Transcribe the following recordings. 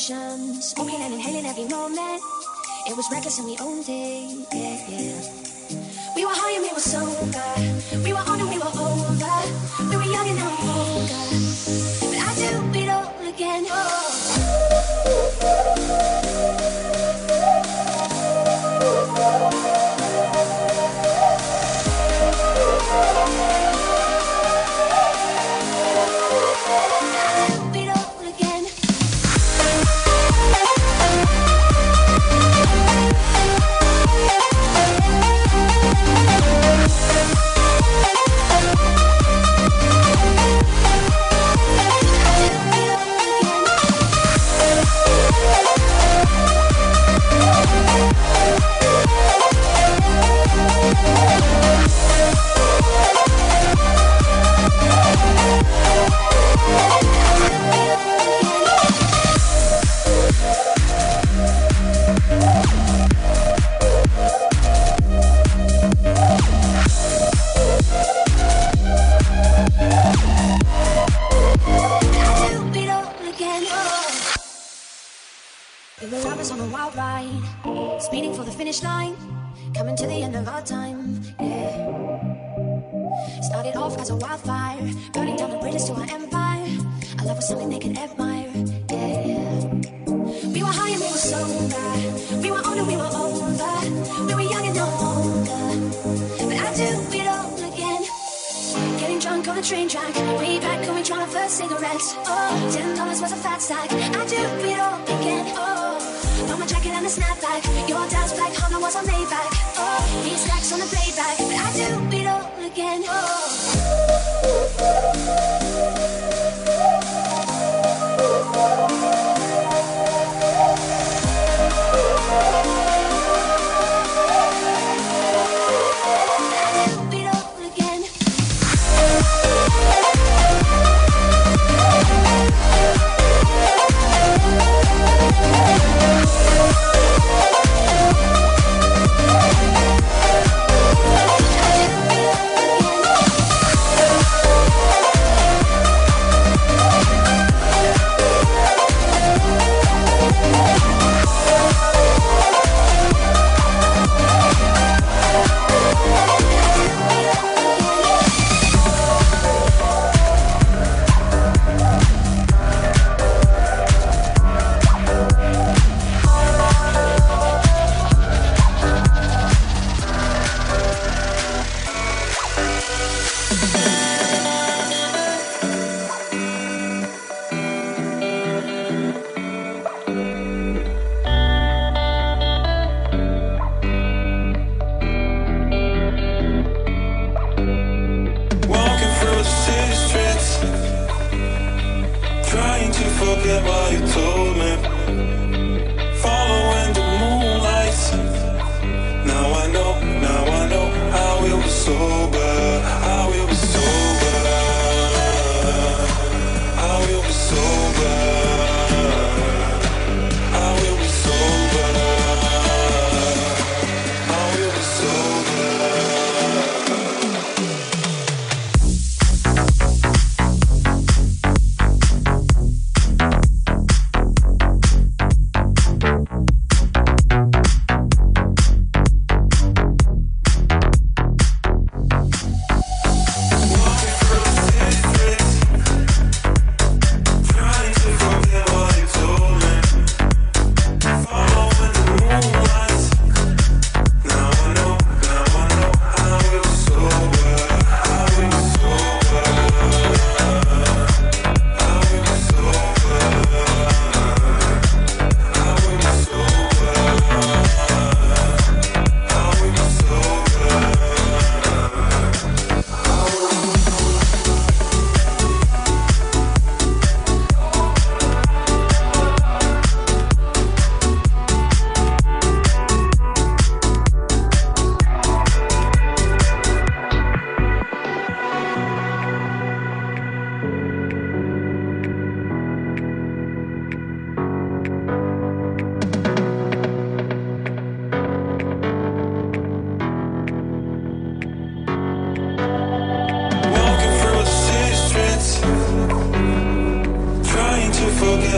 smoking and inhaling every moment. It was reckless and we owned it, yeah, yeah. We were high and we were sober. We were on and we were over. a wild ride, speeding for the finish line, coming to the end of our time. Yeah. Started off as a wildfire, burning down the bridges to our empire. Our love was something they could admire. Yeah. We were high and we were sober. We were on we were over. We were young and now older. But I do it all again. Getting drunk on the train track, way back when we tried our first cigarettes. Oh, ten dollars was a fat stack. I do it all again. Oh snapback. Your dad's black, hung on was on Maybach. Oh, these slacks on the playback, but I do it all again. Oh.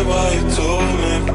Why you told me?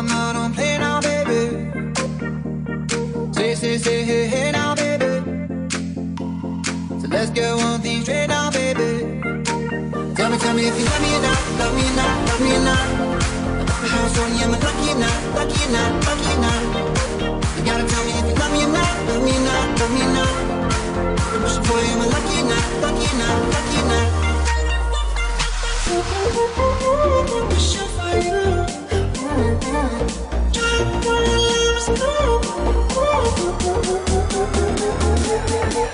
come out and play now, baby. Say, say, say, hey, hey now, baby. So let's go on things straight now, baby. Tell me, tell me if you love me or not, love me or not, love me or not. I'm House on you, I'm a lucky or not, lucky or not, lucky or not? You gotta tell me if you love me or not, love me or not, love me or not. I'm wishing for you, I'm a lucky or not, lucky or not, lucky or not? Push up for you. Thank you.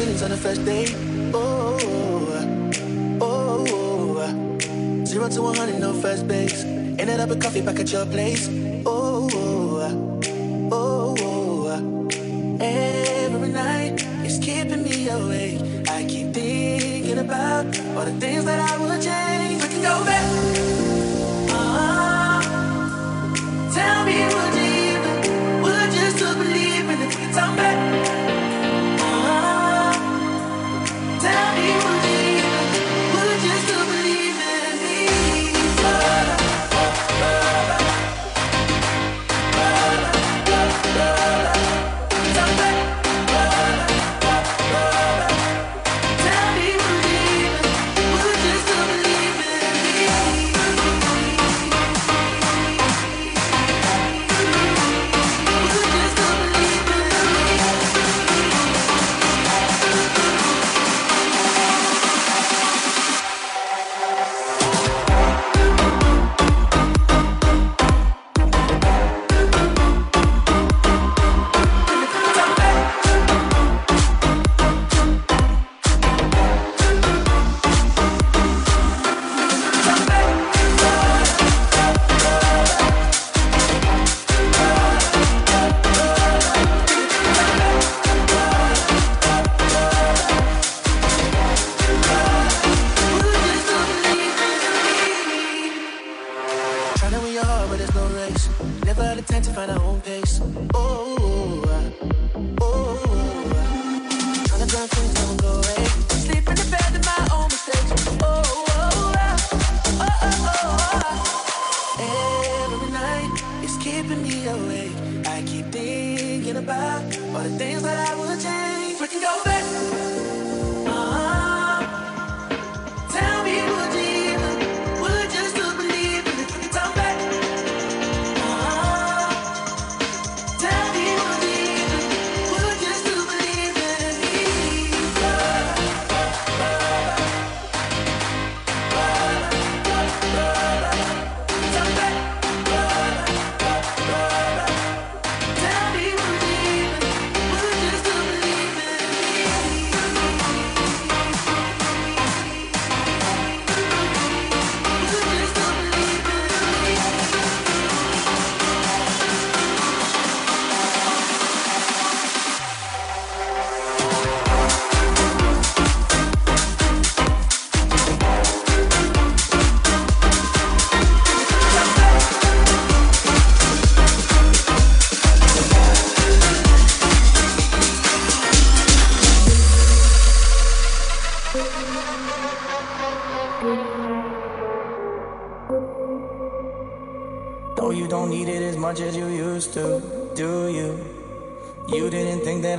feelings on the first date. Oh, oh, oh, zero to one hundred, no first base. Ended up a coffee back at your place. Oh, oh, oh, every night it's keeping me awake. I keep thinking about all the things that I would change. We could go.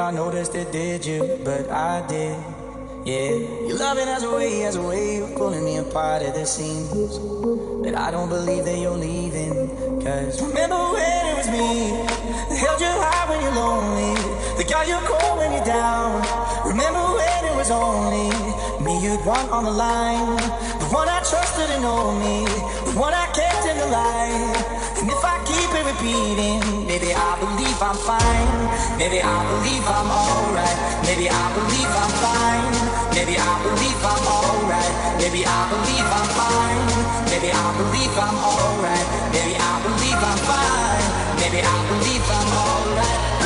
I noticed it, did you? But I did, yeah. You love it as a way, as a way of pulling me apart at the seams. But I don't believe that you're leaving. Cause remember when it was me that held you high when you're lonely, that got you cold when you're down. Remember when it was only me you'd want on the line, the one I trusted and know me, the one I kept in the light. And if I keep it repeating, maybe I believe I'm fine. Maybe I believe I'm alright. Maybe I believe I'm fine. Maybe I believe I'm alright. Maybe I believe I'm fine. Maybe I believe I'm alright. Maybe I believe I'm fine. Maybe I believe I'm alright.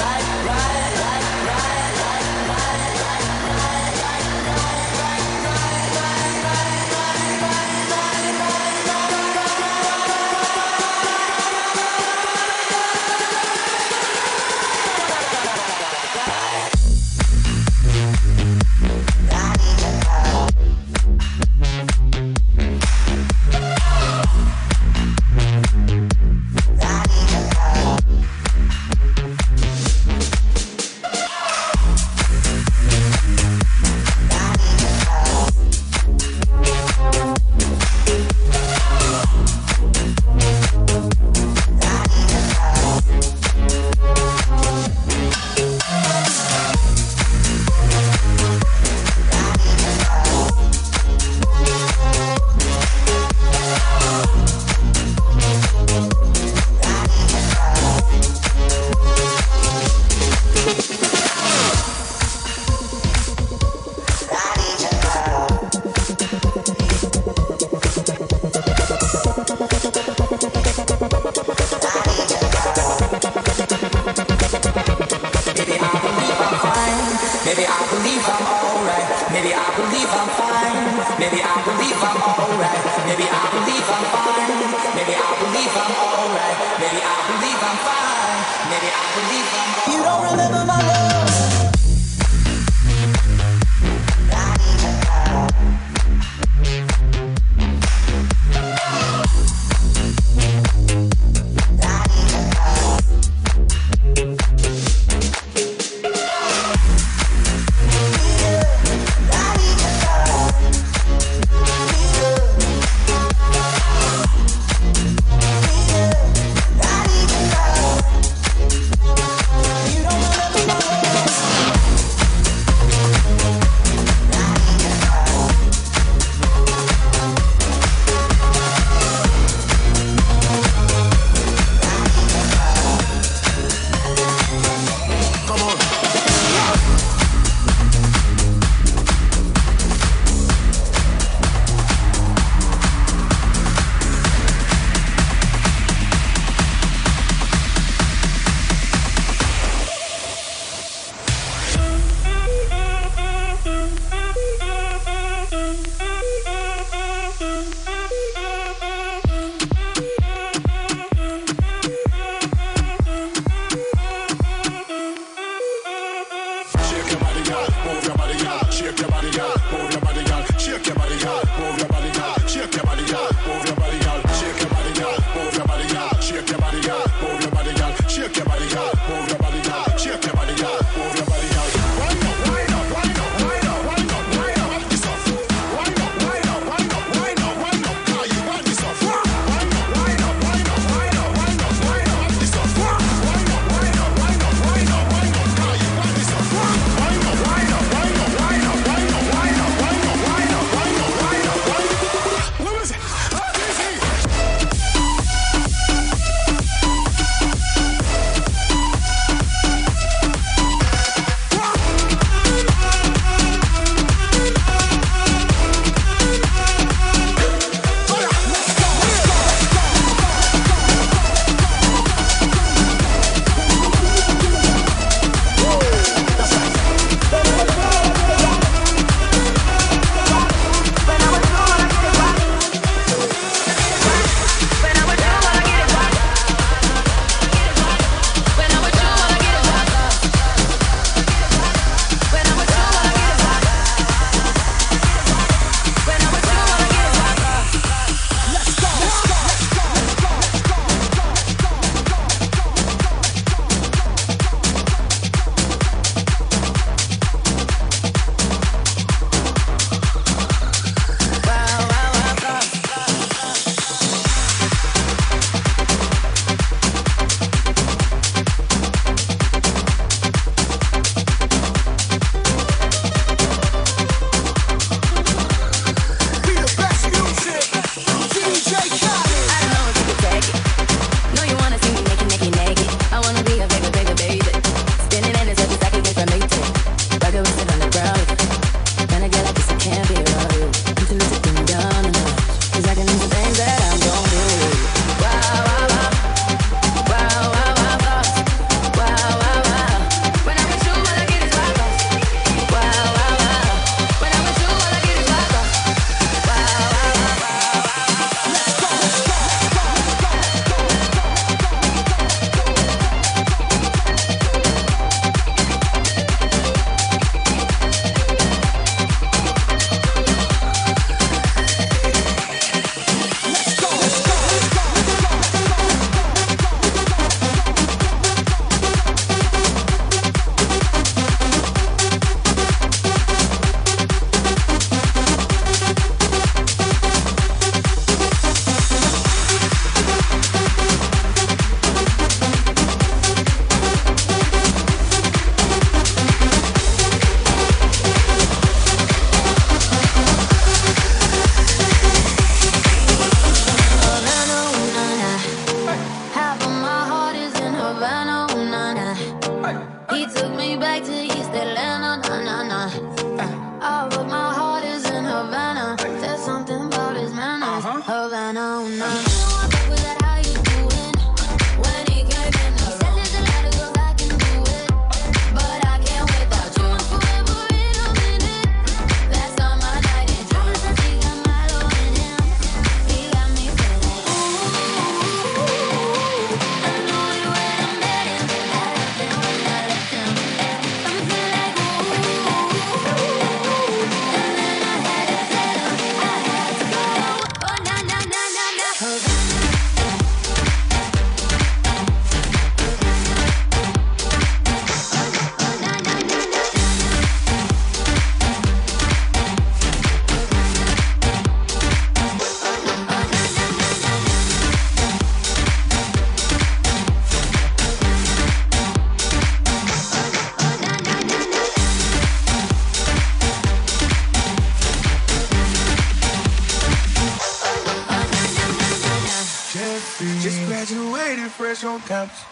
cups.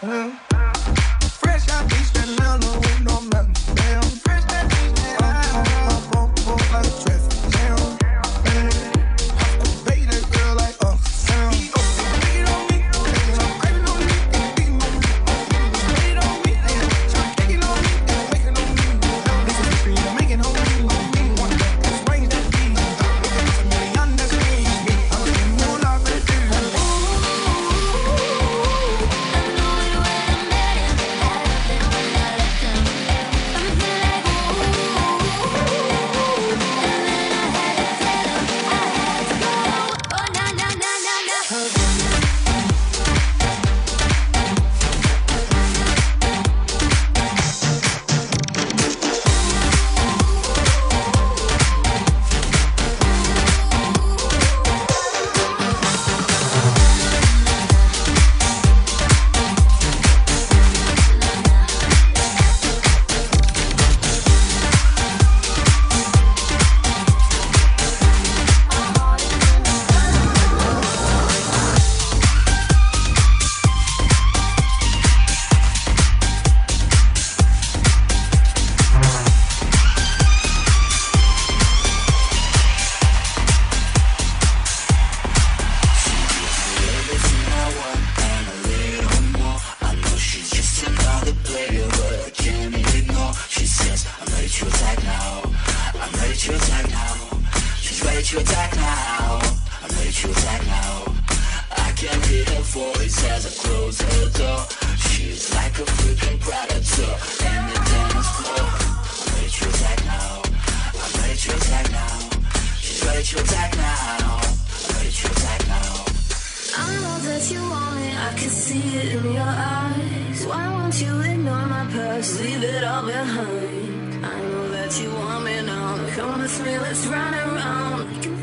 you ignore my past, leave it all behind. I know that you want me now. Come with me, let's run around.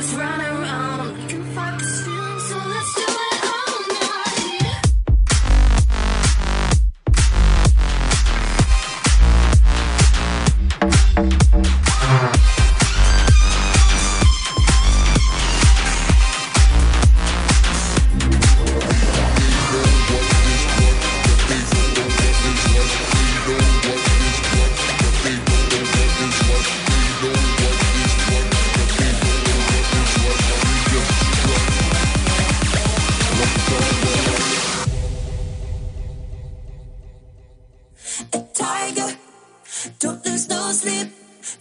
Let's run. creep.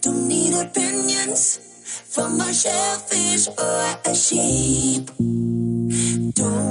Don't need opinions from a shellfish or a sheep. Don't